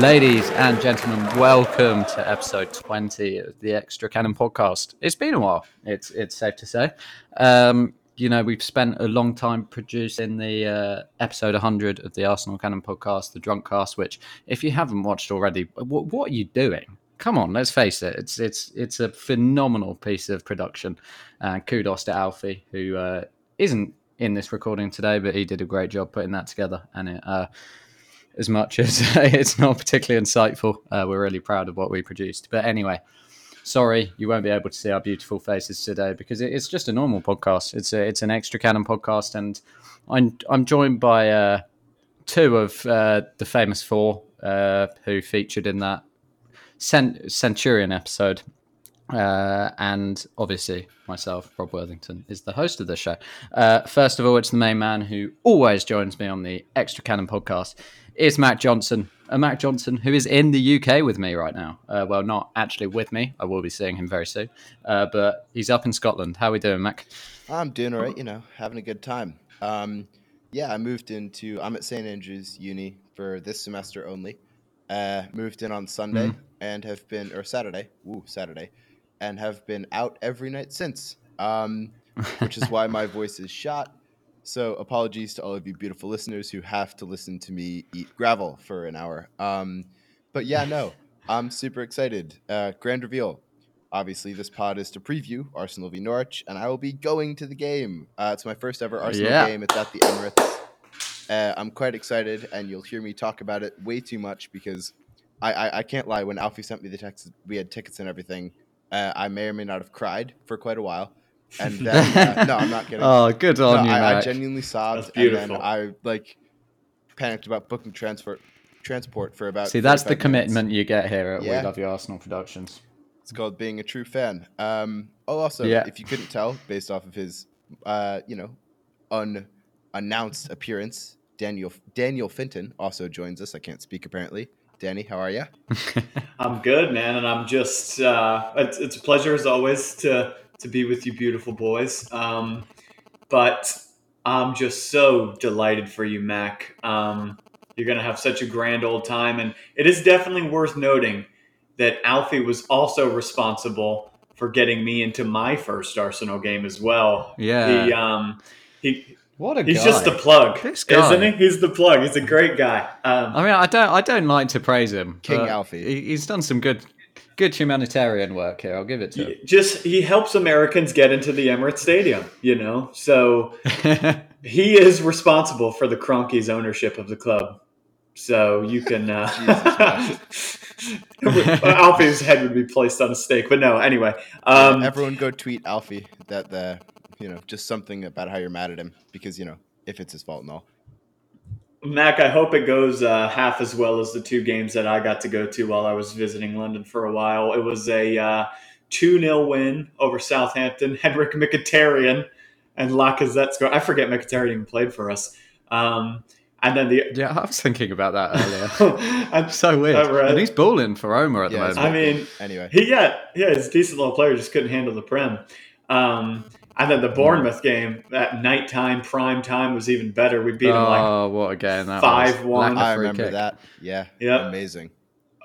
Ladies and gentlemen, welcome to episode 20 of the Extra Cannon podcast. It's been a while, it's it's safe to say. Um, you know, we've spent a long time producing the uh, episode 100 of the Arsenal Cannon podcast, the Drunk Cast, which, if you haven't watched already, what, what are you doing? Come on, let's face it. It's it's it's a phenomenal piece of production. And kudos to Alfie, who uh, not in this recording today, but he did a great job putting that together. And it, uh, as much as it's not particularly insightful, uh, we're really proud of what we produced. But anyway, sorry you won't be able to see our beautiful faces today because it's just a normal podcast. It's a, it's an extra cannon podcast, and I'm I'm joined by uh, two of uh, the famous four uh, who featured in that Cent- Centurion episode. Uh, and obviously, myself, Rob Worthington, is the host of the show. Uh, first of all, it's the main man who always joins me on the Extra Cannon podcast. It's Mac Johnson. Uh, Mac Johnson, who is in the UK with me right now. Uh, well, not actually with me. I will be seeing him very soon. Uh, but he's up in Scotland. How are we doing, Mac? I'm doing all right, you know, having a good time. Um, yeah, I moved into, I'm at St. Andrews Uni for this semester only. Uh, moved in on Sunday mm. and have been, or Saturday, woo, Saturday, and have been out every night since, um, which is why my voice is shot. So apologies to all of you beautiful listeners who have to listen to me eat gravel for an hour. Um, but yeah, no, I'm super excited. Uh, grand reveal. Obviously, this pod is to preview Arsenal v Norwich, and I will be going to the game. Uh, it's my first ever Arsenal yeah. game. It's at the Emirates. Uh, I'm quite excited, and you'll hear me talk about it way too much because I, I, I can't lie. When Alfie sent me the text, we had tickets and everything. Uh, I may or may not have cried for quite a while. And then, uh, no, I'm not kidding. Oh, good on no, you, I, I, genuinely sobbed, and then I like panicked about booking transport transport for about. See, that's the minutes. commitment you get here at yeah. We Love You Arsenal Productions. It's called being a true fan. Um, oh, also, yeah. if you couldn't tell, based off of his, uh, you know, unannounced appearance, Daniel Daniel Finton also joins us. I can't speak apparently. Danny, how are you? I'm good, man, and I'm just uh, it's, it's, a pleasure as always to to be with you, beautiful boys. Um, but I'm just so delighted for you, Mac. Um, you're gonna have such a grand old time, and it is definitely worth noting that Alfie was also responsible for getting me into my first Arsenal game as well. Yeah, he um, he what a He's guy. He's just the plug, this guy. isn't he? He's the plug. He's a great guy. Um, I mean, I don't, I don't like to praise him. King Alfie. He, he's done some good, good humanitarian work here. I'll give it to him. Just he helps Americans get into the Emirates Stadium. You know, so he is responsible for the Kroenkes' ownership of the club. So you can. Uh, Alfie's head would be placed on a stake, but no. Anyway, um, everyone go tweet Alfie that the you know, just something about how you're mad at him because you know if it's his fault and all. Mac, I hope it goes uh, half as well as the two games that I got to go to while I was visiting London for a while. It was a uh, 2 uh, 0 win over Southampton. Henrik Mkhitaryan and Lacazette score. I forget Mkhitaryan even played for us. Um, and then the yeah, I was thinking about that earlier. I'm so weird. And he's balling for Roma at yeah, the moment. I mean, anyway, he yeah yeah, he's a decent little player. Just couldn't handle the prem. Um, and then the Bournemouth game, that nighttime prime time was even better. We beat them like oh, what again? Five one. I remember kick. that. Yeah. Yeah. Amazing.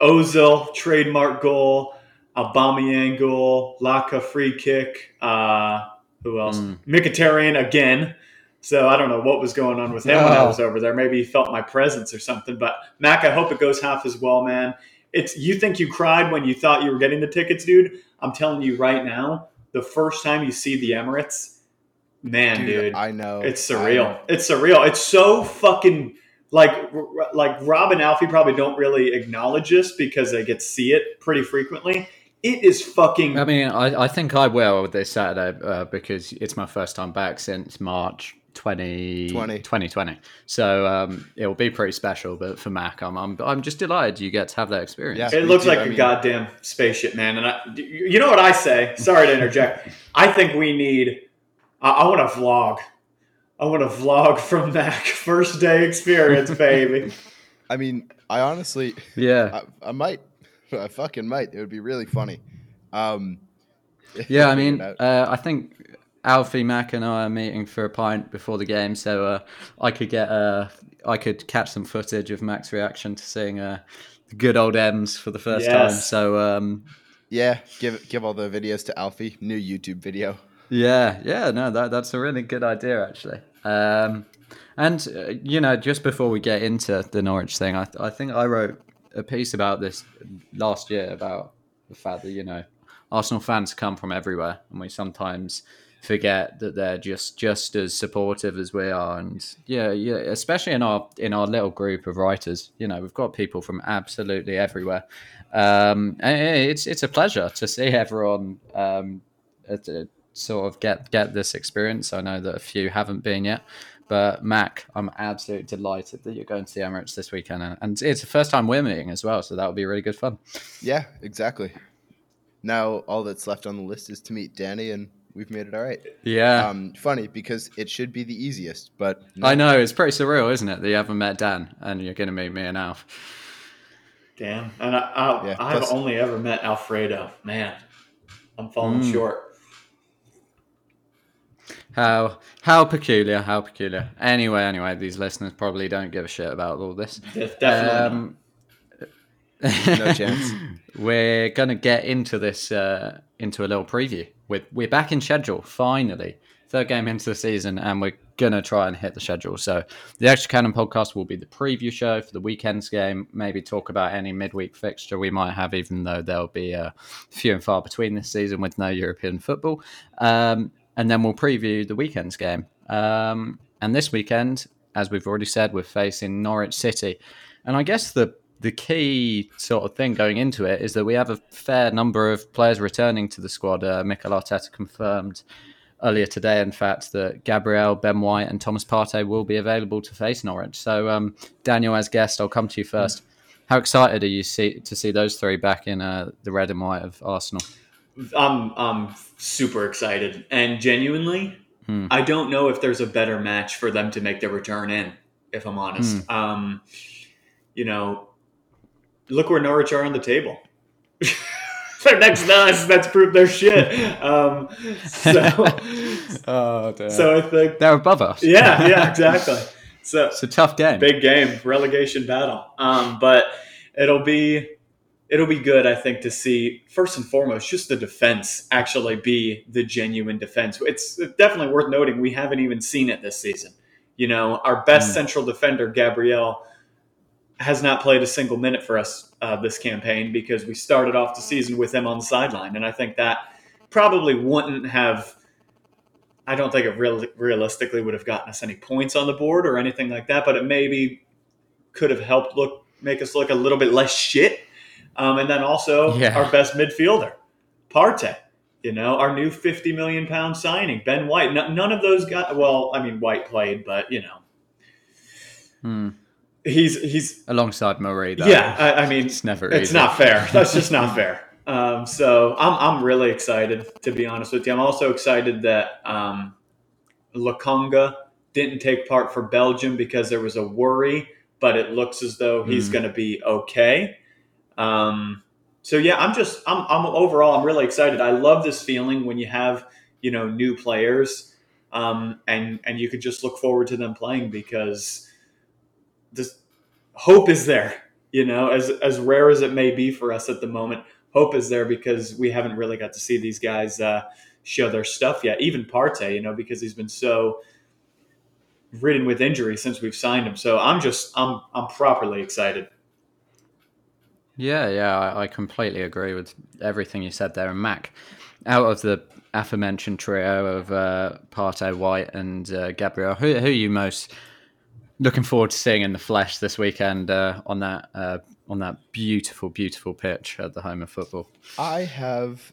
Ozil trademark goal, Aubameyang goal, Laka free kick. Uh, who else? Mm. Mkhitaryan again. So I don't know what was going on with him when I was over there. Maybe he felt my presence or something. But Mac, I hope it goes half as well, man. It's you think you cried when you thought you were getting the tickets, dude. I'm telling you right now, the first time you see the Emirates, man, dude, dude I know it's surreal. Know. It's surreal. It's so fucking like like Rob and Alfie probably don't really acknowledge this because they get to see it pretty frequently. It is fucking. I mean, I, I think I will this Saturday uh, because it's my first time back since March 20, 20. 2020. So um, it will be pretty special. But for Mac, I'm, I'm, I'm just delighted you get to have that experience. Yeah, it looks like I a mean, goddamn spaceship, man. And I, you know what I say? Sorry to interject. I think we need. I, I want to vlog. I want to vlog from Mac first day experience, baby. I mean, I honestly, yeah, I, I, might, I fucking might. It would be really funny. Um, yeah, I mean, uh, I think Alfie Mac and I are meeting for a pint before the game, so uh, I could get uh, I could catch some footage of Mac's reaction to seeing uh, the good old M's for the first Yes. time. So um, Yeah, give give all the videos to Alfie. New YouTube video. Yeah, yeah, no, that that's a really good idea actually. Um, and uh, you know, just before we get into the Norwich thing, I I think I wrote a piece about this last year about the fact that you know Arsenal fans come from everywhere, and we sometimes forget that they're just just as supportive as we are. And yeah yeah especially in our in our little group of writers you know we've got people from absolutely everywhere. Um it's it's a pleasure to see everyone um sort of get get this experience. I know that a few haven't been yet but mac i'm absolutely delighted that you're going to the emirates this weekend. And, it's the first time we're meeting as well so that'll be really good fun. Yeah, exactly. Now all that's left on the list is to meet Danny, and we've made it all right. yeah Um, funny because it should be the easiest, but no. I know it's pretty surreal, isn't it? That you haven't met Dan and you're going to meet me and Alf. Damn. And I, I, Yeah, I've plus- only ever met Alfredo. Man, I'm falling Mm. short. How how peculiar, how peculiar. Anyway, anyway, these listeners probably don't give a shit about all this. Definitely. Um, No chance. We're gonna get into this uh, into a little preview. We're we're back in schedule finally. Third game into the season, and we're gonna try and hit the schedule. So the Extra Cannon podcast will be the preview show for the weekend's game. Maybe talk about any midweek fixture we might have, even though there'll be a few and far between this season with no European football. Um, and then we'll preview the weekend's game. Um, and this weekend, as we've already said, we're facing Norwich City. And I guess the the key sort of thing going into it is that we have a fair number of players returning to the squad. Uh, Mikel Arteta confirmed earlier today, in fact, that Gabriel, Ben White, and Thomas Partey will be available to face Norwich. So, um, Daniel, as guest, I'll come to you first. How excited are you see, to see those three back in uh, the red and white of Arsenal? I'm I'm super excited and genuinely, Hmm. I don't know if there's a better match for them to make their return in. If I'm honest, Hmm. um, you know, look where Norwich are on the table. they're next to us. That's proof they're shit. Um, so, oh, so I think, they're above us. yeah, yeah, exactly. So it's a tough game. big game, relegation battle. Um, but it'll be it'll be good, I think, to see first and foremost just the defense actually be the genuine defense. It's definitely worth noting we haven't even seen it this season. You know, our best Mm. central defender, Gabriel, has not played a single minute for us uh, this campaign because we started off the season with him on the sideline, and I think that probably wouldn't have. I don't think it really realistically would have gotten us any points on the board or anything like that, but it maybe could have helped look make us look a little bit less shit. Um, and then also Yeah. our best midfielder, Partey. You know, our new fifty million pound signing, Ben White. No, none of those guys. Well, I mean, White played, but you know, Hmm. He's he's Alongside Murray, though. yeah. I, I mean, it's never it's easy. not fair. That's just not fair. Um, so I'm, I'm really excited to be honest with you. I'm also excited that um, Lokonga didn't take part for Belgium because there was a worry, but it looks as though he's Mm. going to be okay. Um, so yeah, I'm just I'm, I'm overall I'm really excited. I love this feeling when you have you know new players um, and and you could just look forward to them playing because this hope is there you know as as rare as it may be for us at the moment hope is there because we haven't really got to see these guys uh, show their stuff yet even Partey you know because he's been so ridden with injury since we've signed him so I'm just I'm I'm properly excited Yeah, yeah, I, I completely agree with everything you said there. And Mac, out of the aforementioned trio of uh, Partey, White, and uh, Gabriel, who, who are you most looking forward to seeing in the flesh this weekend uh, on that uh, on that beautiful, beautiful pitch at the home of football? I have,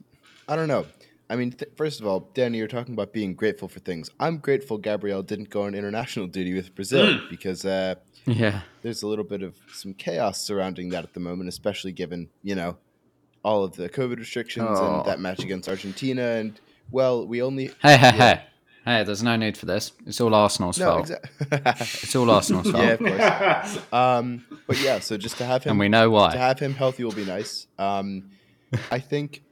I don't know. I mean, th- first of all, Danny, you're talking about being grateful for things. I'm grateful Gabriel didn't go on international duty with Brazil because uh, Yeah, there's a little bit of some chaos surrounding that at the moment, especially given you know all of the COVID restrictions Oh. and that match against Argentina. And well, we only hey, hey, Yeah. hey, hey! There's no need for this. It's all Arsenal's no fault. exactly. It's all Arsenal's fault, yeah, of course. Um, but yeah, so just to have him and we know why. to have him healthy will be nice. Um, I think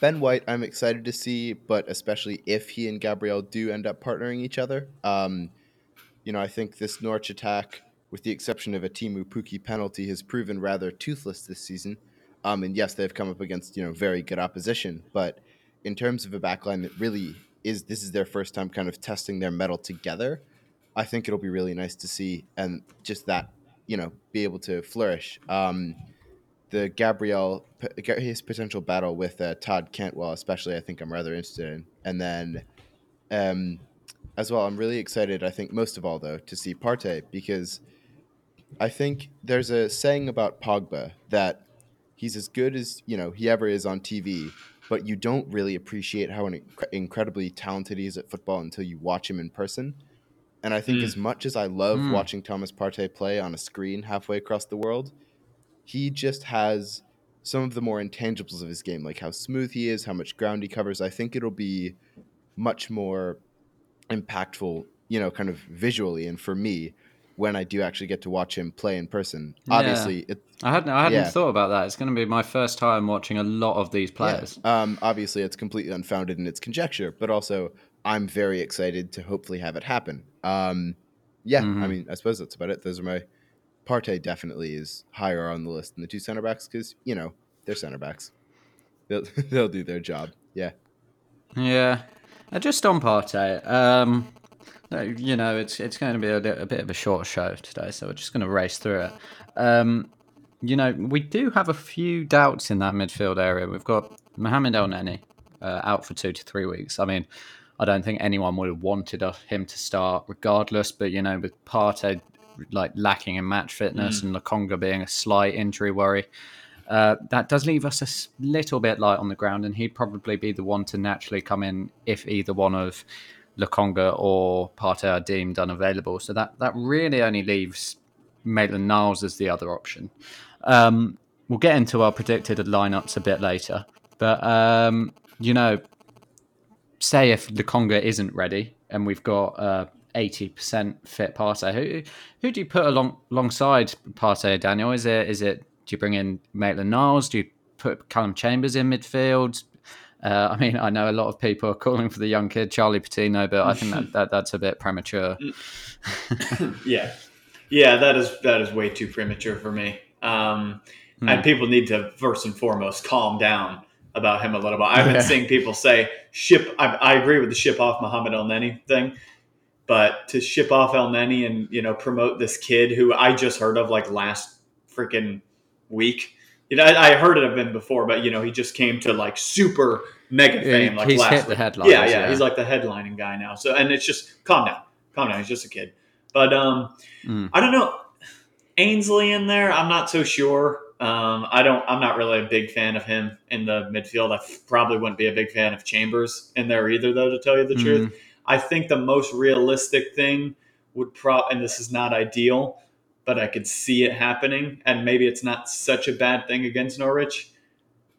Ben White, I'm excited to see, but especially if he and Gabriel do end up partnering each other. Um, you know, I think this Norwich attack, with the exception of a Teemu Pukki penalty, has proven rather toothless this season. Um, and yes, they've come up against you know very good opposition, but in terms of a backline that really is this is their first time kind of testing their mettle together. I think it'll be really nice to see and just that you know be able to flourish. Um, the Gabriel his potential battle with uh, Todd Cantwell, especially, I think I'm rather interested in, and then um, as well, I'm really excited. I think most of all though to see Partey because I think there's a saying about Pogba that he's as good as you know he ever is on TV, but you don't really appreciate how incredibly talented he is at football until you watch him in person. And I think mm. as much as I love mm. watching Thomas Partey play on a screen halfway across the world, he just has some of the more intangibles of his game, like how smooth he is, how much ground he covers. I think it'll be much more impactful, you know, kind of visually and for me when I do actually get to watch him play in person. Yeah. Obviously, it, I hadn't I hadn't yeah. thought about that. It's going to be my first time watching a lot of these players. Yeah. Um, obviously, it's completely unfounded in its conjecture, but also I'm very excited to hopefully have it happen. Um, yeah, mm-hmm. I mean, I suppose that's about it. Those are my Partey definitely is higher on the list than the two center backs because you know they're center backs. They'll they'll do their job. Yeah. Yeah, uh, just on Partey. Um, you know, it's it's going to be a, a, bit of a short show today, so we're just going to race through it. Um, you know, we do have a few doubts in that midfield area. We've got Mohamed Elneny uh, out for two to three weeks. I mean, I don't think anyone would have wanted him to start regardless. But you know, with Partey like lacking in match fitness mm. and Lokonga being a slight injury worry, uh, that does leave us a little bit light on the ground, and he'd probably be the one to naturally come in if either one of Lokonga or Partey are deemed unavailable. So that that really only leaves Maitland Niles as the other option. Um, we'll get into our predicted lineups a bit later, but um, you know, say if Lokonga isn't ready and we've got uh, eighty percent fit Partey, who who do you put along alongside Partey? Daniel, is it is it do you bring in Maitland Niles? Do you put Calum Chambers in midfield? Uh, I mean, I know a lot of people are calling for the young kid Charlie Patino, but I think that, that that's a bit premature. yeah, yeah, that is that is way too premature for me. Um, hmm. And people need to first and foremost calm down about him a little bit. I've been seeing people say ship. I, I, agree with the ship off Mohamed Elneny thing, but to ship off Elneny and you know promote this kid who I just heard of like last freaking week. You know, I, I, heard of him before, but you know he just came to like super mega fame yeah, like he's last hit week. the headlines. Yeah, yeah, yeah, he's like the headlining guy now. So and it's just calm down, calm down. He's just a kid. But um, mm. I don't know. Ainsley in there, I'm not so sure. Um, I don't. I'm not really a big fan of him in the midfield. I probably wouldn't be a big fan of Chambers in there either, though. To tell you the mm-hmm. truth, I think the most realistic thing would prop, and this is not ideal, but I could see it happening, and maybe it's not such a bad thing against Norwich.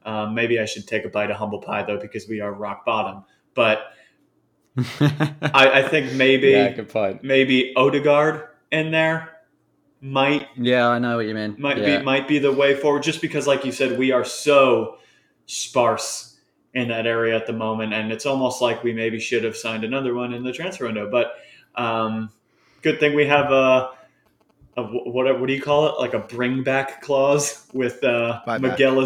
Um, maybe I should take a bite of humble pie though, because we are rock bottom. But I, I, think maybe yeah, maybe Odegaard in there might yeah i know what you mean. might yeah. be might be the way forward just because like you said we are so sparse in that area at the moment and it's almost like we maybe should have signed another one in the transfer window. But um, good thing we have a, a what, what do you call it? Like a bring back clause with uh, Miguel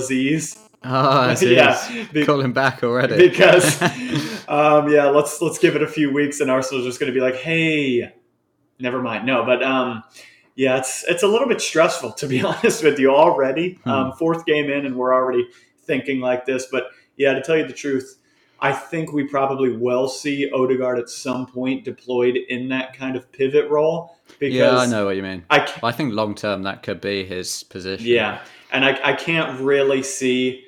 Azeez Oh, yeah, be, call him back already. Because, um, yeah, let's let's give it a few weeks, and Arsenal's just going to be like, "Hey, never mind." No, but um, yeah, it's it's a little bit stressful to be honest with you already. Hmm. Um, fourth game in, and we're already thinking like this. But yeah, to tell you the truth, I think we probably will see Odegaard at some point deployed in that kind of pivot role. Because yeah, I know what you mean. I, I think long term that could be his position. Yeah, and I, I can't really see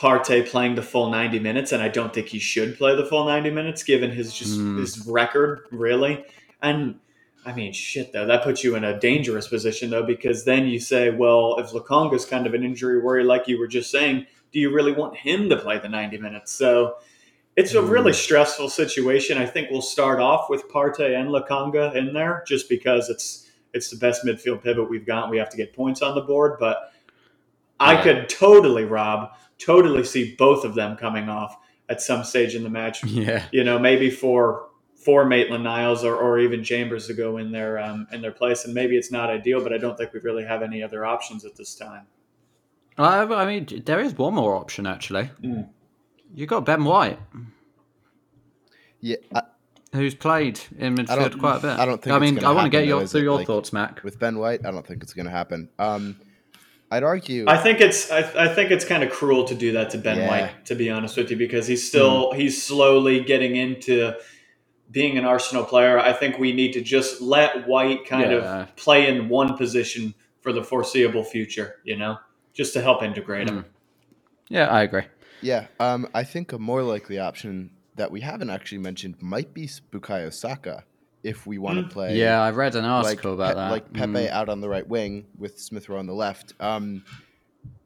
Partey playing the full 90 minutes, and I don't think he should play the full 90 minutes given his just mm. his record, really. And I mean, shit, though, that puts you in a dangerous position, though, because then you say, well, if Lokonga's kind of an injury worry, like you were just saying, do you really want him to play the 90 minutes? So it's a really mm. stressful situation. I think we'll start off with Partey and Lokonga in there just because it's it's the best midfield pivot we've got. We have to get points on the board, but I could totally, Rob, totally see both of them coming off at some stage in the match. Yeah. You know, maybe for for Maitland Niles or, or even Chambers to go in their um, in their place, and maybe it's not ideal, but I don't think we really have any other options at this time. I, I mean, there is one more option actually. Mm. You got Ben White, Yeah, I, who's played in midfield quite a bit. I don't think I mean, gonna I want to get your though, through your Like- thoughts, Mac. with Ben White, I don't think it's going to happen. Um, I'd argue. I think it's I, I think it's kind of cruel to do that to Ben Yeah. White, to be honest with you, because he's still he's slowly getting into being an Arsenal player. I think we need to just let White kind Yeah. of play in one position for the foreseeable future, you know, just to help integrate him. Yeah, I agree. Yeah, um, I think a more likely option that we haven't actually mentioned might be Bukayo Saka if we want to play. Yeah, I read an like article about Pe- that. like Pepe Mm. out on the right wing with Smith Rowe on the left. Um,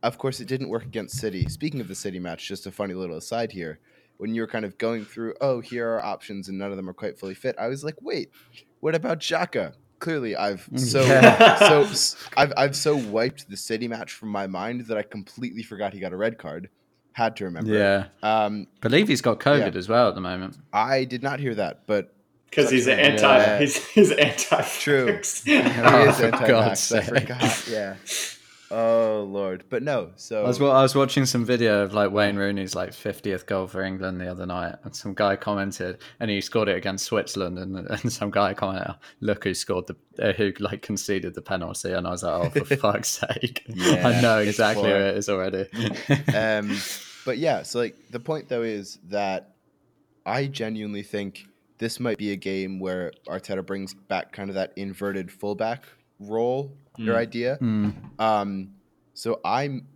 of course, it didn't work against City. Speaking of the City match, just a funny little aside here. When you were kind of going through, oh, here are options, and none of them are quite fully fit. I was like, wait, what about Xhaka? Clearly, I've so so s- I've I've so wiped the City match from my mind that I completely forgot he got a red card. Had to remember. Yeah, Um, believe he's got COVID Yeah. as well at the moment. I did not hear that, but Because he's Such a- anti, yeah. he's he's anti. True. he Oh, is for anti-vax. God's I forgot. Yeah. Oh lord, but no. So I was wa- I was watching some video of like Wayne Rooney's like 50th goal for England the other night, and some guy commented, and he scored it against Switzerland, and, and some guy commented, "Look who scored the uh, who like conceded the penalty," and I was like, "Oh, for fuck's sake!" Yeah, I know exactly who poor. it is already. um, but yeah, so like the point though is that I genuinely think this might be a game where Arteta brings back kind of that inverted fullback role or Mm. idea. Hmm. Um, so I'm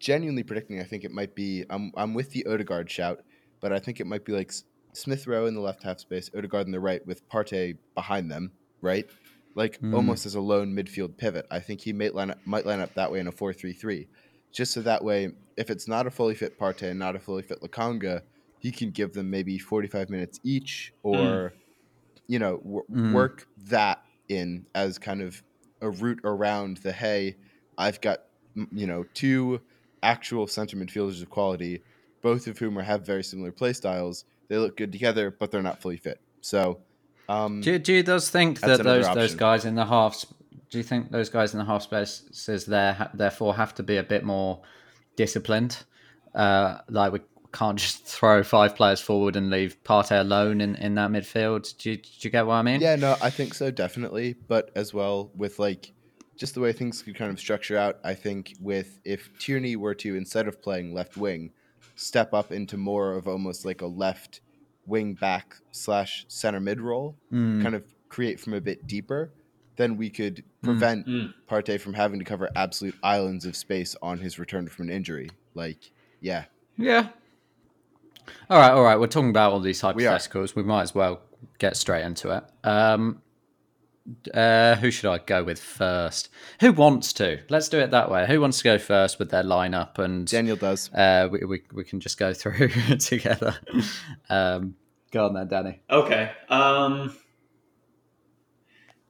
genuinely predicting. I think it might be. I'm I'm with the Odegaard shout, but I think it might be like Smith Rowe in the left half space, Odegaard in the right, with Partey behind them, right? Like Mm. almost as a lone midfield pivot. I think he might line up, might line up that way in a four-three-three, just so that way, if it's not a fully fit Partey and not a fully fit Lokonga, he can give them maybe 45 minutes each, or you know, w- Mm. work that in as kind of a route around the hey, I've got you know two actual center midfielders of quality, both of whom are, have very similar play styles. They look good together, but they're not fully fit. So, um, do, do you those think that those those guys in the half? Do you think those guys in the half spaces there therefore have to be a bit more disciplined? Uh, like we can't just throw five players forward and leave Partey alone in, in that midfield. Do you, do you get what I mean? yeah, no, I think so definitely, but as well with like just the way things could kind of structure out. I think with if Tierney were to instead of playing left wing, step up into more of almost like a left wing back slash center mid role, Mm. kind of create from a bit deeper, then we could prevent Mm. Partey from having to cover absolute islands of space on his return from an injury. Like, yeah, Yeah. All right, all right. We're talking about all these We hypotheticals. We, might as well get straight into it. Um, uh, who should I go with first? Who wants to? Let's do it that way. Who wants to go first with their lineup, and Daniel does. uh, we, we we can just go through together. Um, go on then, Danny. Okay. Um,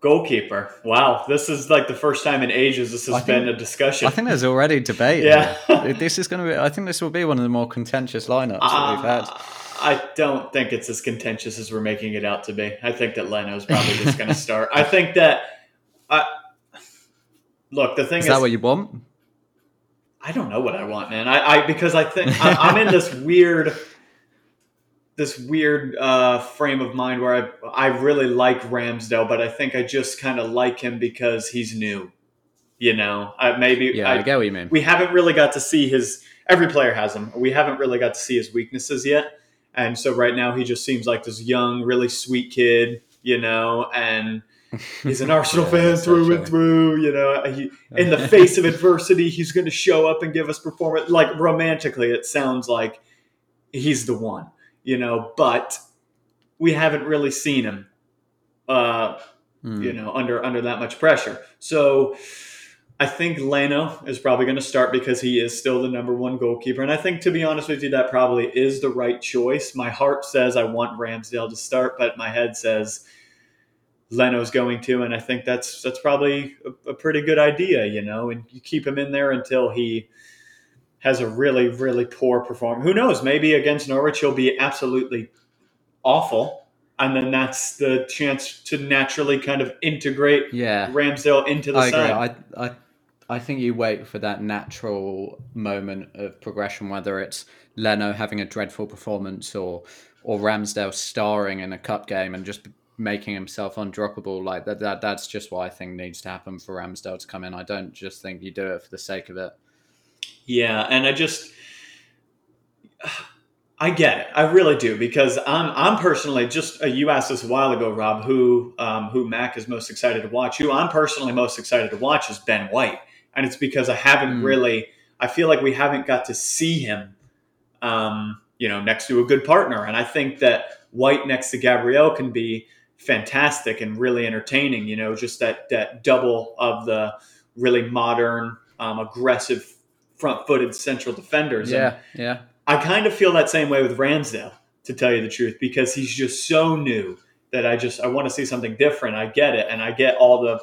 goalkeeper. Wow, this is like the first time in ages this has think- been a discussion. I think there's already debate. Yeah. this is going to be. I think this will be one of the more contentious lineups that we've had. Uh, I don't think it's as contentious as we're making it out to be. I think that Leno's probably just going to start. I think that. Uh, look, the thing Is is, that what you want? I don't know what I want, man. I, I because I think I, I'm in this weird, this weird uh, frame of mind where I I really like Ramsdale, but I think I just kind of like him because he's new. You know, I, maybe Yeah, I, get what you mean. we haven't really got to see his every player has him. we haven't really got to see his weaknesses yet and so right now he just seems like this young really sweet kid you know and he's an arsenal Yeah, fan through and through you know he, in the face of adversity he's going to show up and give us performance like romantically it sounds like he's the one you know but we haven't really seen him uh Hmm. you know, under under that much pressure. So I think Leno is probably going to start because he is still the number one goalkeeper, and I think to be honest with you, that probably is the right choice. My heart says I want Ramsdale to start, but my head says Leno's going to, and I think that's that's probably a, a, pretty good idea, you know. And you keep him in there until he has a really really poor performance. Who knows? Maybe against Norwich he'll be absolutely awful, and then that's the chance to naturally kind of integrate yeah. Ramsdale into the I side. Agree. I, I I think you wait for that natural moment of progression, whether it's Leno having a dreadful performance or or Ramsdale starring in a cup game and just making himself undroppable. Like that, that that's just what I think needs to happen for Ramsdale to come in. I don't just think you do it for the sake of it. Yeah, and I just I get it. I really do because I'm I'm personally just uh, you asked us a while ago, Rob, who um, who Mac is most excited to watch. Who I'm personally most excited to watch is Ben White, and it's because I haven't mm. really. I feel like we haven't got to see him, um, you know, next to a good partner, and I think that White next to Gabriel can be fantastic and really entertaining. You know, just that that double of the really modern, um, aggressive, front-footed central defenders. Yeah, and yeah. I kind of feel that same way with Ramsdale, to tell you the truth, because he's just so new that I just I want to see something different. I get it, and I get all the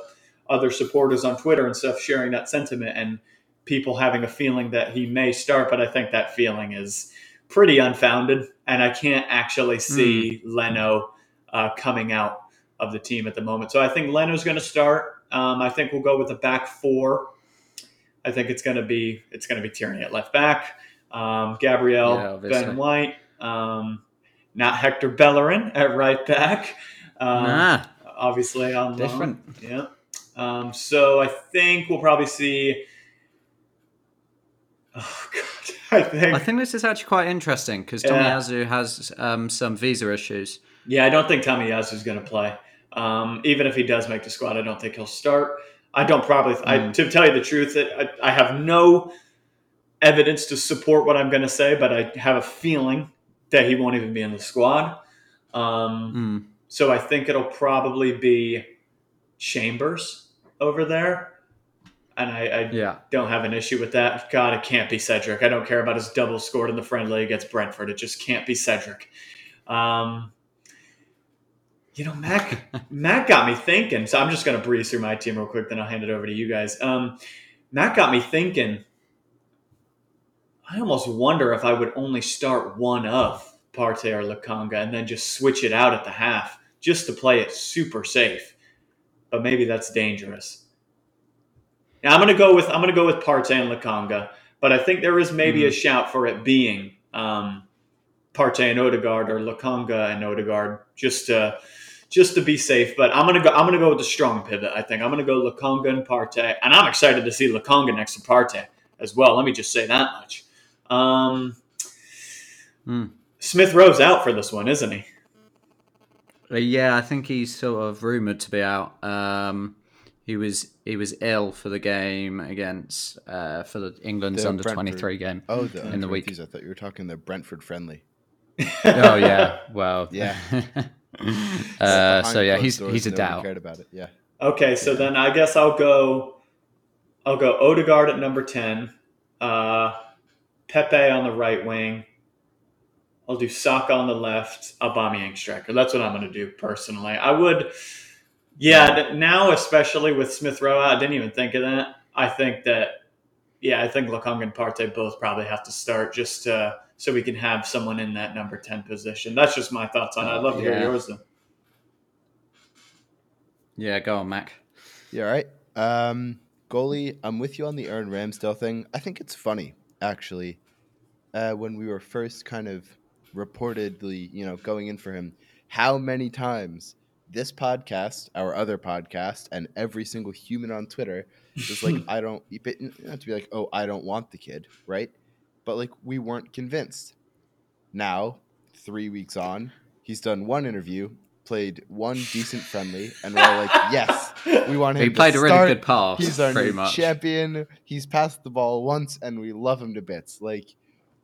other supporters on Twitter and stuff sharing that sentiment and people having a feeling that he may start, but I think that feeling is pretty unfounded, and I can't actually see mm. Leno uh, coming out of the team at the moment. So I think Leno's going to start. Um, I think we'll go with the back four. I think it's going to be it's going to be Tierney at left back, um, Gabriel, yeah, Ben White, um, not Hector Bellerin at right back. Um, nah, obviously on different. Yeah. Um, so I think we'll probably see. Oh God, I think I think this is actually quite interesting because Tomiyasu yeah. has um, some visa issues. Yeah, I don't think Tomiyasu is going to play. Um, even if he does make the squad, I don't think he'll start. I don't probably. Mm. I, to tell you the truth, I, I have no evidence to support what I'm going to say, but I have a feeling that he won't even be in the squad. Um, mm. So I think it'll probably be Chambers over there. And I, I yeah. don't have an issue with that. God, it can't be Cedric. I don't care about his double scored in the friendly against Brentford. It just can't be Cedric. Um, you know, Mac Mac got me thinking. So I'm just going to breeze through my team real quick, then I'll hand it over to you guys. Um, Mac got me thinking. I almost wonder if I would only start one of Partey or Lokonga and then just switch it out at the half just to play it super safe. But maybe that's dangerous. Now I'm going to go with I'm to go with Partey and Lokonga, but I think there is maybe mm-hmm. a shout for it being um, Partey and Odegaard or Lokonga and Odegaard just to just to be safe. But I'm gonna go. I'm gonna go with the strong pivot. I think I'm gonna go Lokonga and Partey, and I'm excited to see Lokonga next to Partey as well. Let me just say that much. Um, mm. Smith Rowe's out for this one, isn't he? Uh, yeah, I think he's sort of rumored to be out. Um, he was he was ill for the game against uh, for the England's the under twenty three game. Oh, the in the week. I thought you were talking the Brentford friendly. oh yeah, well yeah. uh, so yeah, he's he's a no doubt. Cared about it, yeah. Okay, so yeah. then I guess I'll go. I'll go Odegaard at number ten, uh, Pepe on the right wing. I'll do Saka on the left, Aubameyang striker. That's what I'm going to do personally. I would, yeah. Now, especially with Smith Rowe, I didn't even think of that. I think that, yeah, I think Lokonga and Partey both probably have to start just to so we can have someone in that number 10 position. That's just my thoughts on it. I'd love to yeah. hear yours though. Yeah, go on, Mac. Yeah, right. Um, goalie, I'm with you on the Aaron Ramsdale thing. I think it's funny, actually. Uh, when we were first kind of reportedly, you know, going in for him, how many times this podcast, our other podcast, and every single human on Twitter is like, I don't, not to be like, oh, I don't want the kid, right? but like we weren't convinced. Now, three weeks on, he's done one interview, played one decent friendly, and we're like, yes, we want him. He played a really good pass. He's our new much. champion. He's passed the ball once, and we love him to bits. Like,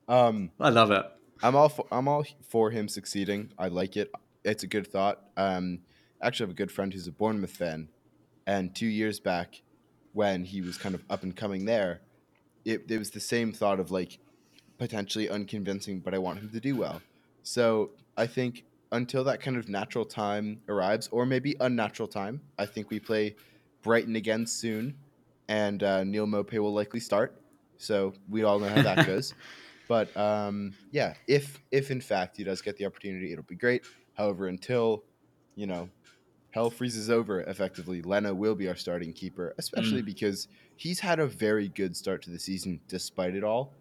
um, I love it. I'm all for, I'm all for him succeeding. I like it. It's a good thought. Um, actually, I have a good friend who's a Bournemouth fan, and two years back, when he was kind of up and coming there, it, it was the same thought of like potentially unconvincing, but I want him to do well. So I think until that kind of natural time arrives, or maybe unnatural time. I think we play Brighton again soon, and uh, Neal Maupay will likely start. So we all know how that goes. But um, yeah, if if in fact he does get the opportunity, it'll be great. However, until you know hell freezes over effectively, Leno will be our starting keeper, especially mm. because he's had a very good start to the season despite it all.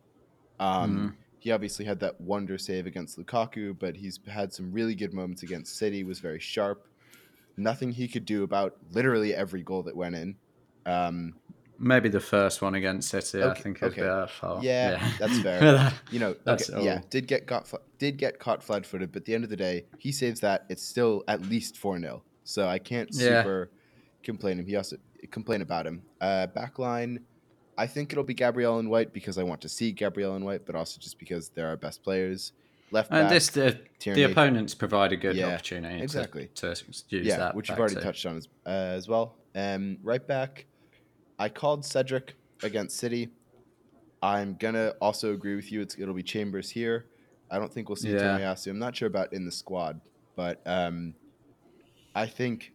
Um, mm. He obviously had that wonder save against Lukaku, but he's had some really good moments against City. Was very sharp. Nothing he could do about literally every goal that went in. Um, Maybe the first one against City, okay, I think, okay. Yeah, yeah, that's fair. you know, that's okay, yeah, did get caught, did get caught flat-footed, but at the end of the day, he saves that. It's still at least four 0 So I can't super yeah. complain him. He also complain about him. Uh, backline, I think it'll be Gabriel and White because I want to see Gabriel and White, but also just because they're our best players. Left back, and this the, the opponents provide a good yeah, opportunity exactly to, to use yeah, that, which you've already touched on as, uh, as well. Um, right back, I called Cedric against City. I'm gonna also agree with you. It's, it'll be Chambers here. I don't think we'll see yeah. Tomiyasu. I'm not sure about in the squad, but um, I think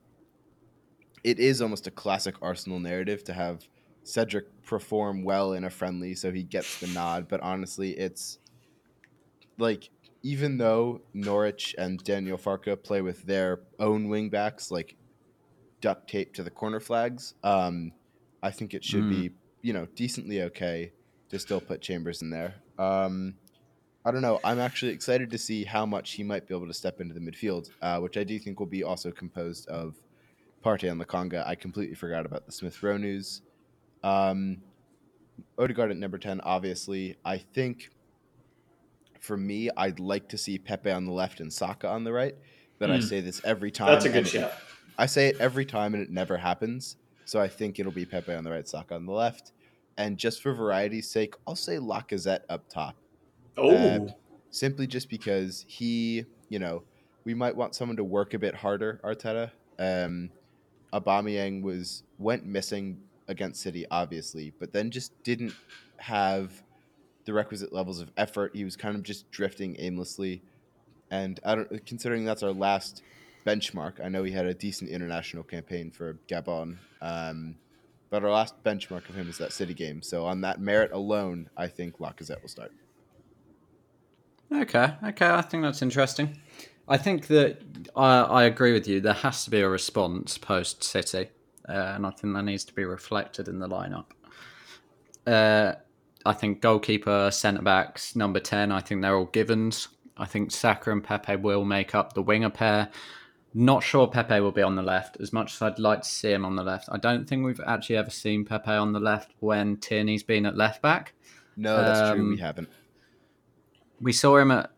it is almost a classic Arsenal narrative to have Cedric perform well in a friendly, so he gets the nod. But honestly, it's like even though Norwich and Daniel Farke play with their own wing backs, like duct tape to the corner flags. Um, I think it should mm. be you know decently okay to still put Chambers in there. Um, I don't know. I'm actually excited to see how much he might be able to step into the midfield, uh, which I do think will be also composed of Partey and Lokonga. I completely forgot about the Smith Rowe news. Um, Odegaard at number 10, obviously. I think for me, I'd like to see Pepe on the left and Saka on the right, but mm. I hmm. say this every time. That's a good shot. I say it every time and it never happens. So I think it'll be Pepe on the right, Saka on the left. And just for variety's sake, I'll say Lacazette up top. Oh. Simply just because he, you know, we might want someone to work a bit harder, Arteta. Um, Aubameyang was went missing against City, obviously, but then just didn't have the requisite levels of effort. He was kind of just drifting aimlessly. And I don't considering that's our last benchmark. I know he had a decent international campaign for Gabon, um, but our last benchmark of him is that City game. So on that merit alone, I think Lacazette will start. Okay, okay, I think that's interesting. I think that I, I agree with you. There has to be a response post City, uh, and I think that needs to be reflected in the lineup. Uh, I think goalkeeper, centre backs, number ten. I think they're all givens. I think Saka and Pepe will make up the winger pair. Not sure Pepe will be on the left as much as I'd like to see him on the left. I don't think we've actually ever seen Pepe on the left when Tierney's been at left back. No, that's um, true. We um, haven't. We saw him at,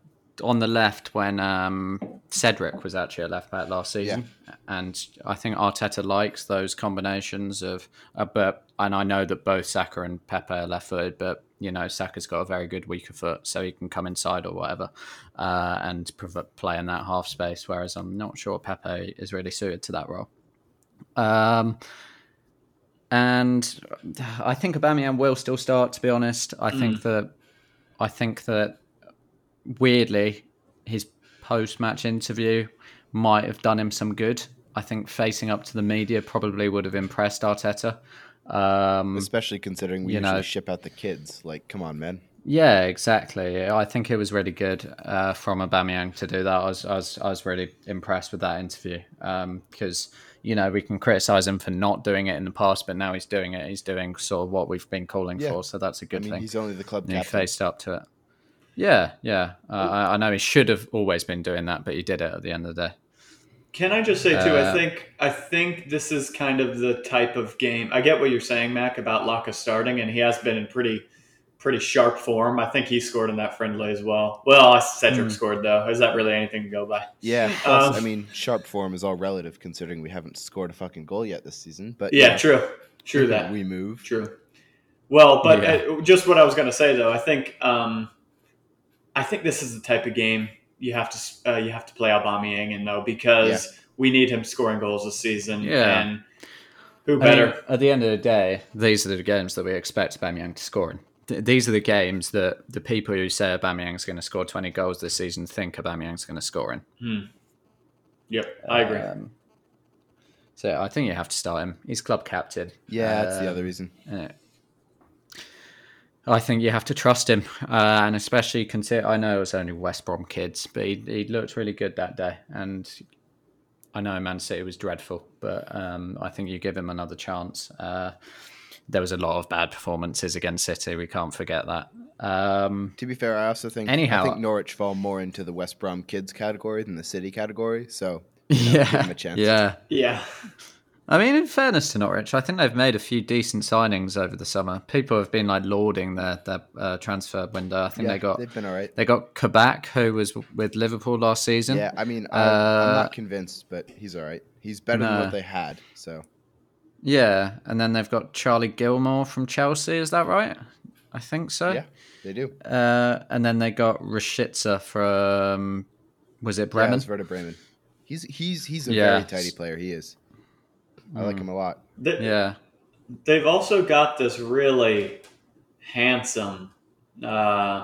on the left when um, Cedric was actually a left back last season, yeah. and I think Arteta likes those combinations of. Uh, but and I know that both Saka and Pepe are left footed, but you know Saka's got a very good weaker foot, so he can come inside or whatever, uh, and play in that half space. Whereas I'm not sure Pepe is really suited to that role. Um, and I think Aubameyang will still start. To be honest, I mm. think that I think that weirdly his post-match interview might have done him some good. I think facing up to the media probably would have impressed Arteta. Um, Especially considering we usually know, ship out the kids. Like, come on, man. Yeah, exactly. I think it was really good uh, from Aubameyang to do that. I was, I was, I was really impressed with that interview um, because you know we can criticize him for not doing it in the past, but now he's doing it. He's doing sort of what we've been calling yeah. for, so that's a good I mean, thing. He's only the club captain. He faced up to it. Yeah, yeah. Uh, I, I know he should have always been doing that, but he did it at the end of the day. Can I just say too? Uh, I think I think this is kind of the type of game. I get what you're saying, Mac, about Laka starting, and he has been in pretty pretty sharp form. I think he scored in that friendly as well. Well, Cedric mm. scored though. Is that really anything to go by? Yeah. Plus, um, I mean, sharp form is all relative considering we haven't scored a fucking goal yet this season. But yeah, yeah true, true that we move. True. Well, but yeah. uh, just what I was going to say though, I think um, I think this is the type of game you have to uh, you have to play Aubameyang in though because yeah. we need him scoring goals this season. Yeah. And who better? I mean, at the end of the day, these are the games that we expect Aubameyang to score in. Th- these are the games that the people who say Aubameyang is going to score 20 goals this season think Aubameyang is going to score in. Hmm. Yep, I agree. Um, so I think you have to start him. He's club captain. Yeah, that's the Um, other reason. Uh, I think you have to trust him, uh, and especially consider. I know it was only West Brom kids, but he, he looked really good that day. And I know Man City was dreadful, but um, I think you give him another chance. Uh, there was a lot of bad performances against City. We can't forget that. Um, To be fair, I also think Anyhow- I think Norwich fall more into the West Brom kids category than the City category. So give yeah, him a chance. yeah. Yeah, I mean, in fairness to Norwich, I think they've made a few decent signings over the summer. People have been like lauding their their uh, transfer window. I think yeah, they got they've been all right. they got Kabak, who was with Liverpool last season. Yeah, I mean, I, I'm Uh, not convinced, but he's all right. He's better than what they had. So Yeah, and then they've got Charlie Gilmour from Chelsea. Is that right? I think so. yeah, they do. Uh, and then they got Rashica from was it Bremen? Yeah, Werder Bremen. He's he's he's a Yeah. very tidy player. He is. I like him a lot. They, yeah. they've also got this really handsome uh,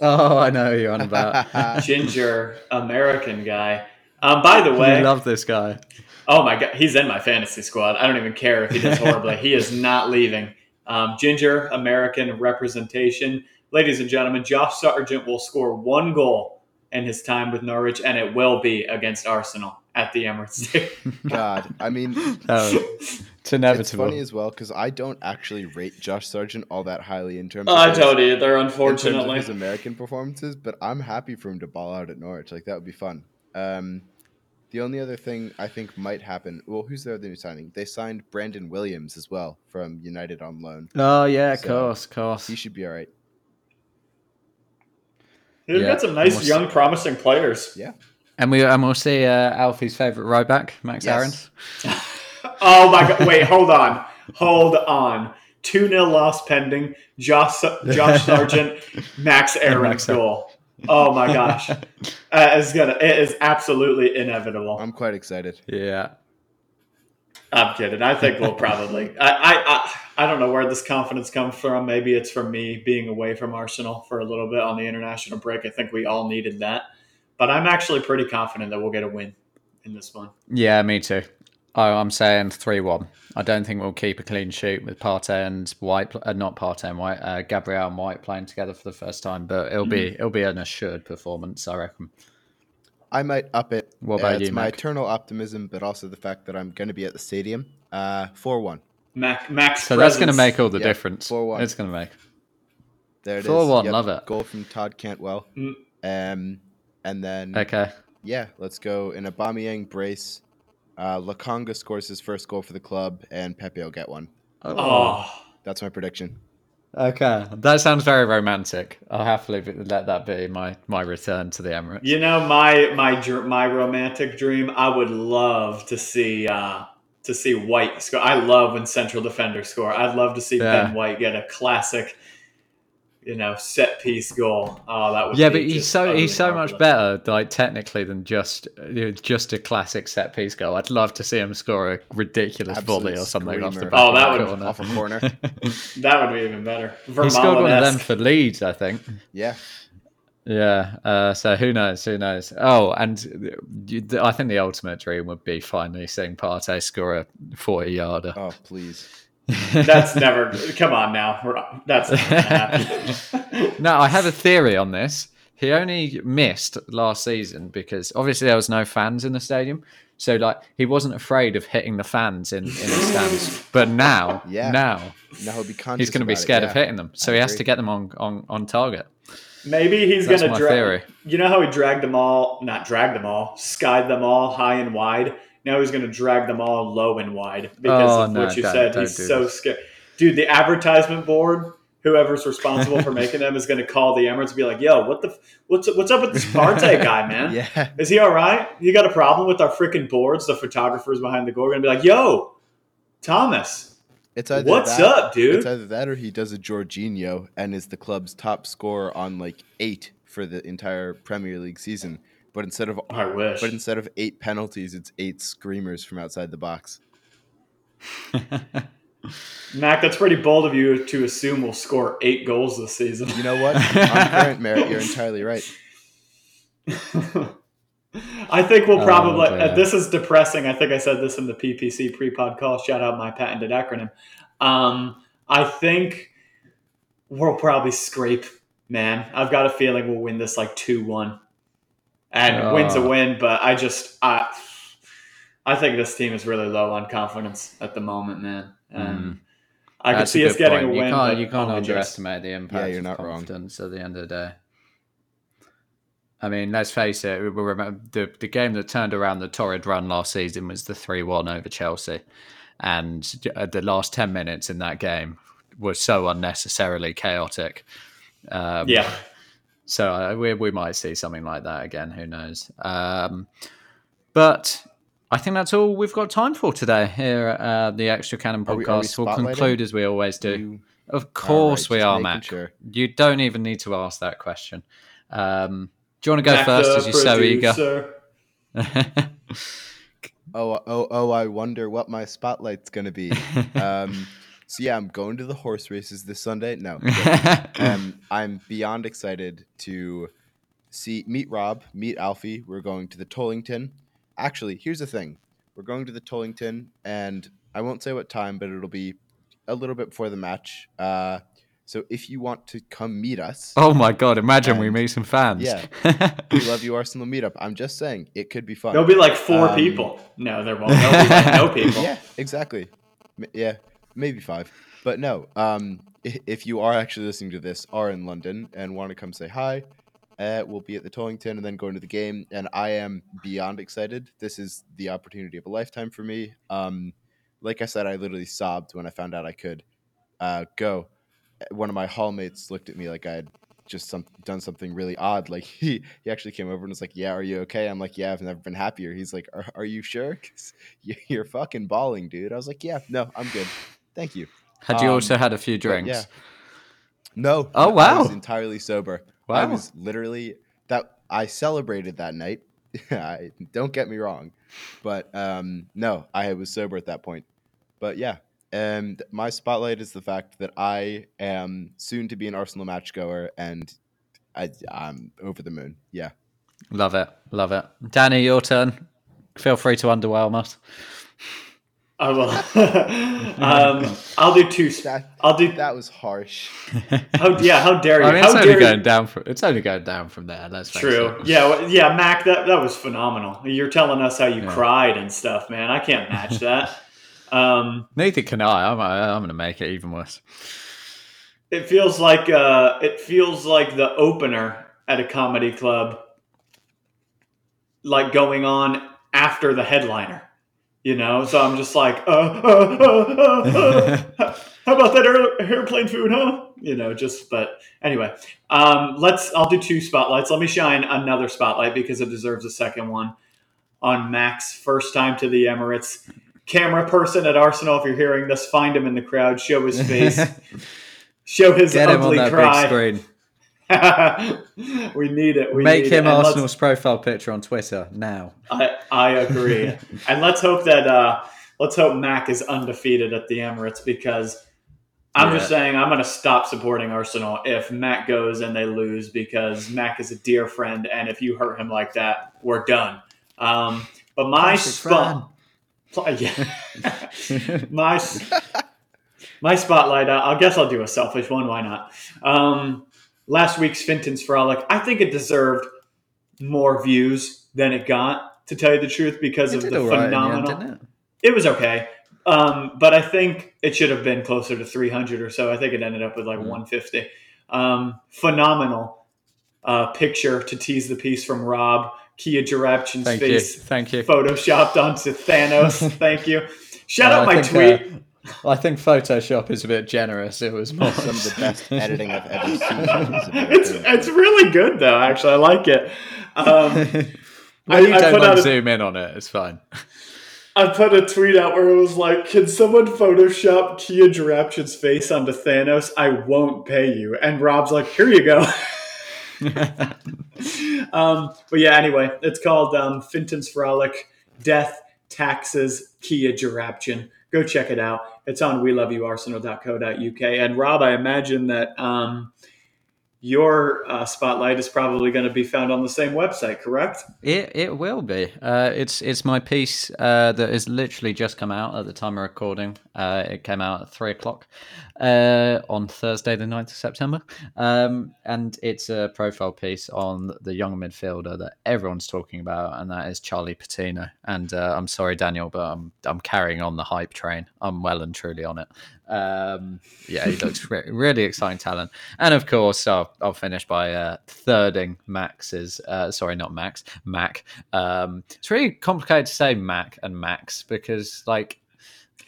Oh, I know who you're on about. ginger American guy. Um, by the way, I love this guy. Oh my god, he's in my fantasy squad. I don't even care if he does horribly. he is not leaving. Um, ginger American representation, ladies and gentlemen. Josh Sargent will score one goal in his time with Norwich, and it will be against Arsenal at the Emirates Stadium. God, I mean, Oh, it's it's funny as well because I don't actually rate Josh Sargent all that highly in terms. I of don't either, in terms of unfortunately. his American performances, but I'm happy for him to ball out at Norwich. Like that would be fun. Um, the only other thing I think might happen. Well, who's their other new signing? They signed Brandon Williams as well from United on loan. oh yeah, of So, course, of course. He should be all right. They've Yeah, got some nice, almost- young, promising players. Yeah. And we and we'll see uh, Alfie's favourite right back, Max Yes. Aarons. Oh my god! Wait, hold on, hold on. Two 0 loss pending. Josh Josh Sargent, Max Aarons goal. Oh my gosh, uh, it's gonna. It is absolutely inevitable. I'm quite excited. Yeah. I'm kidding. I think we'll probably. I, I I I don't know where this confidence comes from. Maybe it's from me being away from Arsenal for a little bit on the international break. I think we all needed that, but I'm actually pretty confident that we'll get a win in this one. Yeah, me too. Oh, I'm saying three one. I don't think we'll keep a clean sheet with Partey and White, uh, not Partey and White, uh, Gabriel and White playing together for the first time. But it'll be it'll be an assured performance, I reckon. I might up it. What Uh, about it's you, my Mac? eternal optimism, but also the fact that I'm going to be at the stadium. Uh, four one. Mac, Max. So that's going to make all the Yeah, difference. 4-1. It's going to make. There it is. 4-1, love it. Goal from Todd Cantwell. Mm. Um, and then Okay. yeah, let's go in a Aubameyang brace. Uh, Lokonga scores his first goal for the club, and Pepe will get one. Oh, That's my prediction. Okay. That sounds very romantic. I'll happily be- let that be my my return to the Emirates. you know my my my romantic dream. I would love to see uh, to see White score. I love when central defenders score. I'd love to see Yeah. Ben White get a classic, you know, set piece goal. Oh, that would Yeah, be but he's so he's so much better, like technically, than just you know, just a classic set piece goal. I'd love to see him score a ridiculous volley or something off the back Oh, of that the would- corner. Off a corner. That would be even better. he scored one of them for Leeds, I think. yeah, Yeah. Uh, so who knows? Who knows? Oh, and I think the ultimate dream would be finally seeing Partey score a forty-yarder. oh please. That's never. Come on now. We're, that's not no, I have a theory on this. He only missed last season because obviously there was no fans in the stadium. So like he wasn't afraid of hitting the fans in, in the stands. But now, Yeah. now Now he'll be he's going to be about it, scared yeah. of hitting them. So I he has to get them on, on, on target. Maybe he's gonna drag. You know how he dragged them all, not dragged them all, skied them all high and wide. Now he's gonna drag them all low and wide because Oh, of no, what you don't- said. don't he's so this. scared. Dude, the advertisement board, whoever's responsible for making them, is gonna call the Emirates and be like, "Yo, what the, what's what's up with this Partey guy, man? Yeah, Is he all right? You got a problem with our freaking boards? The photographers behind the goal are gonna be like, "Yo, Thomas, it's either what's that, up, dude?" It's either that or he does a Jorginho and is the club's top scorer on like eight for the entire Premier League season. But instead of I wish. but instead of eight penalties, it's eight screamers from outside the box. Mac, that's pretty bold of you to assume we'll score eight goals this season. You know what? On current merit, you're entirely right. I think we'll Oh, probably. dear. uh, this is depressing. I think I said this in the PPC pre-pod call. Shout out my patented acronym. Um, I think we'll probably scrape. Man, I've got a feeling we'll win this like two one, and Oh. win's a win. But I just, I, I think this team is really low on confidence at the moment, man. And I could That's see a us getting point. a win. You can't, you can't underestimate the impact you're of not wrong. confidence at the end of the day. I mean, let's face it. We remember the the game that turned around the torrid run last season was the three one over Chelsea, and uh, the last ten minutes in that game were so unnecessarily chaotic. Um, Yeah, so uh, we we might see something like that again. Who knows? Um, but I think that's all we've got time for today here at uh, the Extra Cannon Are we- we podcast. we'll conclude as we always do. You- Of course All right, we are, making Mac. sure. You don't even need to ask that question. Um, do you want to go Mac first as you're so eager? Oh, oh, oh! I wonder what my spotlight's gonna be. Um, so yeah, I'm going to the horse races this Sunday. No, um, I'm beyond excited to see meet Rob, meet Alfie. We're going to the Tollington. Actually, here's the thing: we're going to the Tollington, and I won't say what time, but it'll be a little bit before the match. Uh, so if you want to come meet us, oh my god! Imagine we And- meet some fans. yeah. we love you Arsenal meetup. I'm just saying it could be fun. There'll be like four Um, people. No, there won't. There'll be like no people. yeah, exactly. Yeah, maybe five. But no, um, if you are actually listening to this, are in London and want to come say hi, uh, we'll be at the Tollington and then going to the game. And I am beyond excited. This is the opportunity of a lifetime for me. Um, like I said, I literally sobbed when I found out I could uh, go. One of my hallmates looked at me like I had just some, done something really odd. Like he, he actually came over and was like, "Yeah, are you okay?" I'm like, "Yeah, I've never been happier." He's like, "Are, are you sure? 'Cause you- you're fucking bawling, dude." I was like, "Yeah, no, I'm good. Thank you." Had you Um, also had a few drinks? yeah. No. Oh, wow! I was entirely sober. I was literally that. I celebrated that night. I, don't get me wrong, but um, no, I was sober at that point. But yeah, and my spotlight is the fact that I am soon to be an Arsenal match goer, and I, I'm over the moon. Yeah. Love it, love it. Danny, your turn. Feel free to underwhelm us. I will. um, I'll do two. sp- That I'll do. that was harsh. How, yeah, how dare you? I mean, how it's only dare you? going down from it's only going down from there. Let's True. it. Yeah, well, yeah, Mac. That that was phenomenal. You're telling us how you Yeah. cried and stuff, man. I can't match that. um, Neither can I. I'm, I'm going to make it even worse. it feels like uh, it feels like the opener at a comedy club, like going on after the headliner. You know, so I'm just like, uh, uh, uh, uh, uh, how about that air, airplane food, huh? You know, just but anyway, um, let's. I'll do two spotlights. Let me shine another spotlight because it deserves a second one on Max first time to the Emirates. Camera person at Arsenal, if you're hearing this, find him in the crowd, show his face, show his Get ugly that cry. we need it. We Make need him it. Arsenal's profile picture on Twitter now. I, I agree. and let's hope that uh, let's hope Mac is undefeated at the Emirates because I'm just saying I'm going to stop supporting Arsenal if Mac goes and they lose because Mac is a dear friend and if you hurt him like that, we're done. Um, but my spot, yeah, my my spotlight. Uh, I guess I'll do a selfish one. Why not? Um, last week's Finton's Frolic. I think it deserved more views than it got. To tell you the truth, because It of the all right in the end, phenomenal. it? it was okay, um, but I think it should have been closer to 300 or so. I think it ended up with like Mm. 150. Um, phenomenal uh, picture to tease the piece from Rob. Kia Joorabchian's Thank you. face Thank you. photoshopped onto Thanos. Thank you. Shout Uh, out my tweet. uh, I think Photoshop is a bit generous. It was more Some of the best editing I've ever seen. it's it's really good though. Actually, I like it. Um, when you I- I don't put like out a- zoom in on it, it's fine. I put a tweet out where it was like, "Can someone Photoshop Kia Joorabchian's face onto Thanos? I won't pay you." And Rob's like, "Here you go." um, but yeah, anyway, it's called um, Finton's Frolic: Death, Taxes, Kia Joorabchian. Go check it out. It's on WeLoveYouArsenal.co.uk. And Rob, I imagine that um, your uh, spotlight is probably going to be found on the same website, correct? It it will be. Uh, it's it's my piece uh, that has literally just come out at the time of recording. Uh, it came out at three o'clock uh, on Thursday, the 9th of September, um, and it's a profile piece on the young midfielder that everyone's talking about, and that is Charlie Patino. And uh, I'm sorry, Daniel, but I'm I'm carrying on the hype train. I'm well and truly on it. Um, yeah, he looks re- really exciting talent, and of course, I'll, I'll finish by uh, thirding Max's. Uh, sorry, not Max, Mac. Um, it's really complicated to say Mac and Max because, like,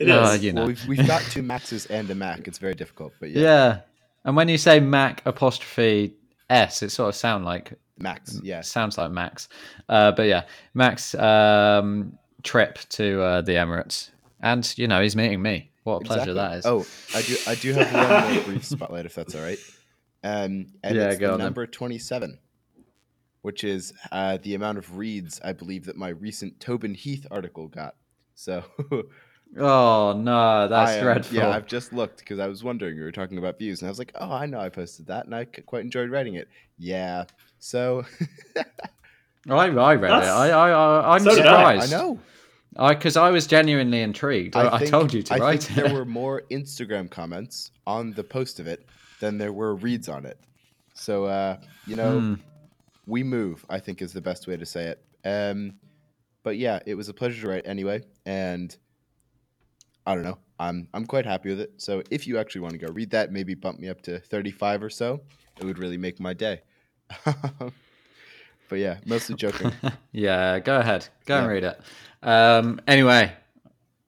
It uh, is. you know, Well, we've, we've got two Maxes and a Mac. It's very difficult, but yeah, yeah. And when you say Mac apostrophe S, it sort of sound like Max. Yeah, sounds like Max. Uh, but yeah, Max um, trip to uh, the Emirates, and you know he's meeting me. What a pleasure that is. Oh, I do. I do have one more brief spotlight, if that's all right. Um, and Yeah, it's go the on then. number twenty-seven, which is uh, the amount of reads I believe that my recent Tobin Heath article got. So Oh no, that's I am- dreadful. Yeah, I've just looked because I was wondering we were talking about views, and I was like, oh, I know I posted that, and I quite enjoyed writing it. Yeah, so I, I read it. That's- I, I, I I'm So did I. surprised. I know. I because I was genuinely intrigued. I, I think- told you to I write think it. there were more Instagram comments on the post of it than there were reads on it. So uh, you know, Hmm. we move. I think is the best way to say it. Um, but yeah, it was a pleasure to write anyway, and I don't know. I'm I'm quite happy with it. So if you actually want to go read that, maybe bump me up to 35 or so. It would really make my day. but yeah, mostly joking. yeah, go ahead. Go and read it. Um, anyway,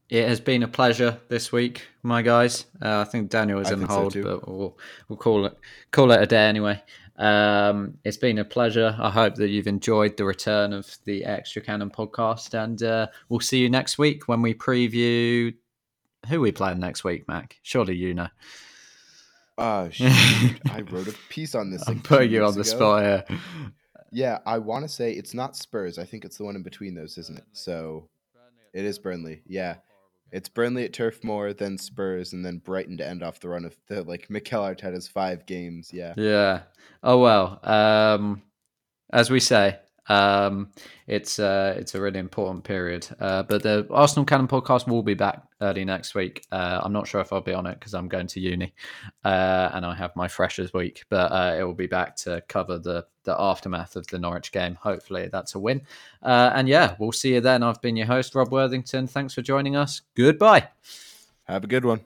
it has been a pleasure this week, my guys. Uh, I think Daniel is I in so hold, too. but we'll we'll call it call it a day anyway. Um, it's been a pleasure. I hope that you've enjoyed the return of the Extra Cannon podcast, and uh, we'll see you next week when we preview who we playing next week. Mac, surely you know. Oh shoot! I wrote a piece on this. I'm like putting you on the ago. spot here. Yeah, I want to say it's not Spurs. I think it's the one in between those, isn't it? So it is Burnley. Yeah, it's Burnley at Turf Moor, then Spurs, and then Brighton to end off the run of the like Mikel Arteta's five games. Yeah, Yeah. Oh well. Um, as we say, um, it's uh, it's a really important period. Uh, but the Arsenal Cannon podcast will be back early next week. Uh, I'm not sure if I'll be on it because I'm going to uni, uh, and I have my freshers week. But uh, it will be back to cover the the aftermath of the Norwich game. Hopefully, that's a win. Uh, and yeah, we'll see you then. I've been your host Rob Worthington. Thanks for joining us. Goodbye. have a good one.